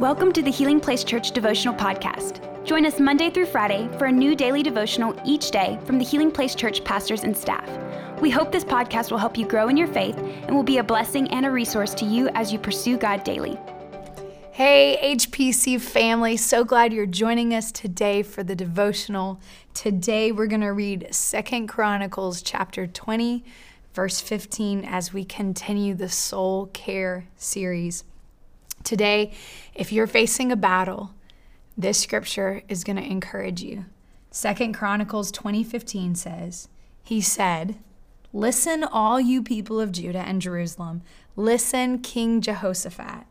Welcome to the Healing Place Church Devotional Podcast. Join us Monday through Friday for a new daily devotional each day from the Healing Place Church pastors and staff. We hope this podcast will help you grow in your faith and will be a blessing and a resource to you as you pursue God daily. Hey, HPC family, so glad you're joining us today for the devotional. Today we're going to read Second Chronicles chapter 20, verse 15 as we continue the soul care series. Today, if you're facing a battle, this scripture is going to encourage you. Second Chronicles 20:15 says, he said, "Listen all you people of Judah and Jerusalem, listen King Jehoshaphat.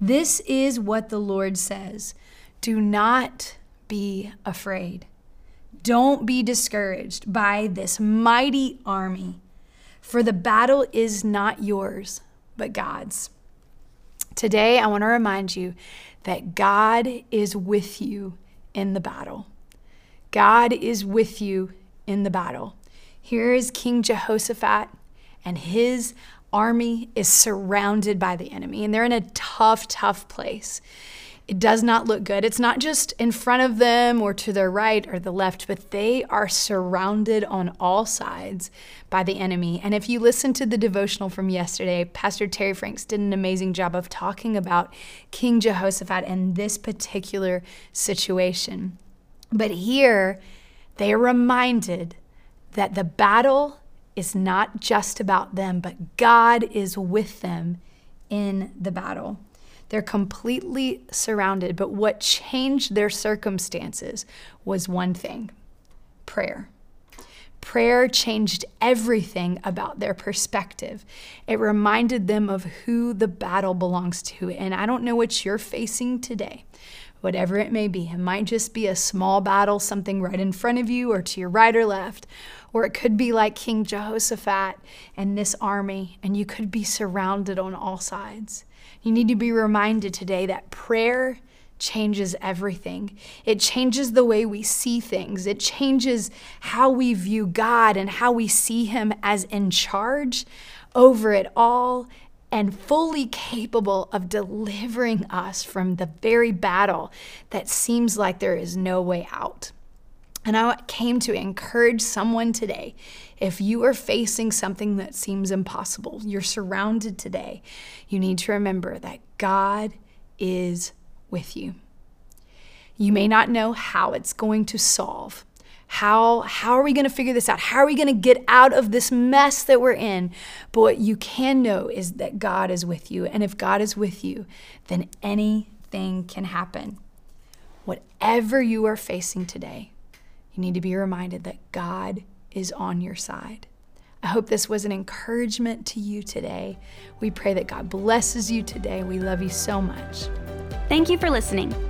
This is what the Lord says. Do not be afraid. Don't be discouraged by this mighty army." For the battle is not yours, but God's. Today, I want to remind you that God is with you in the battle. God is with you in the battle. Here is King Jehoshaphat, and his army is surrounded by the enemy, and they're in a tough, tough place. It does not look good. It's not just in front of them or to their right or the left, but they are surrounded on all sides by the enemy. And if you listen to the devotional from yesterday, Pastor Terry Franks did an amazing job of talking about King Jehoshaphat and this particular situation. But here, they are reminded that the battle is not just about them, but God is with them in the battle. They're completely surrounded. But what changed their circumstances was one thing prayer. Prayer changed everything about their perspective. It reminded them of who the battle belongs to. And I don't know what you're facing today, whatever it may be. It might just be a small battle, something right in front of you or to your right or left. Or it could be like King Jehoshaphat and this army, and you could be surrounded on all sides. You need to be reminded today that prayer changes everything. It changes the way we see things. It changes how we view God and how we see Him as in charge over it all and fully capable of delivering us from the very battle that seems like there is no way out. And I came to encourage someone today. If you are facing something that seems impossible, you're surrounded today, you need to remember that God is with you. You may not know how it's going to solve. How, how are we going to figure this out? How are we going to get out of this mess that we're in? But what you can know is that God is with you. And if God is with you, then anything can happen. Whatever you are facing today, you need to be reminded that God is on your side. I hope this was an encouragement to you today. We pray that God blesses you today. We love you so much. Thank you for listening.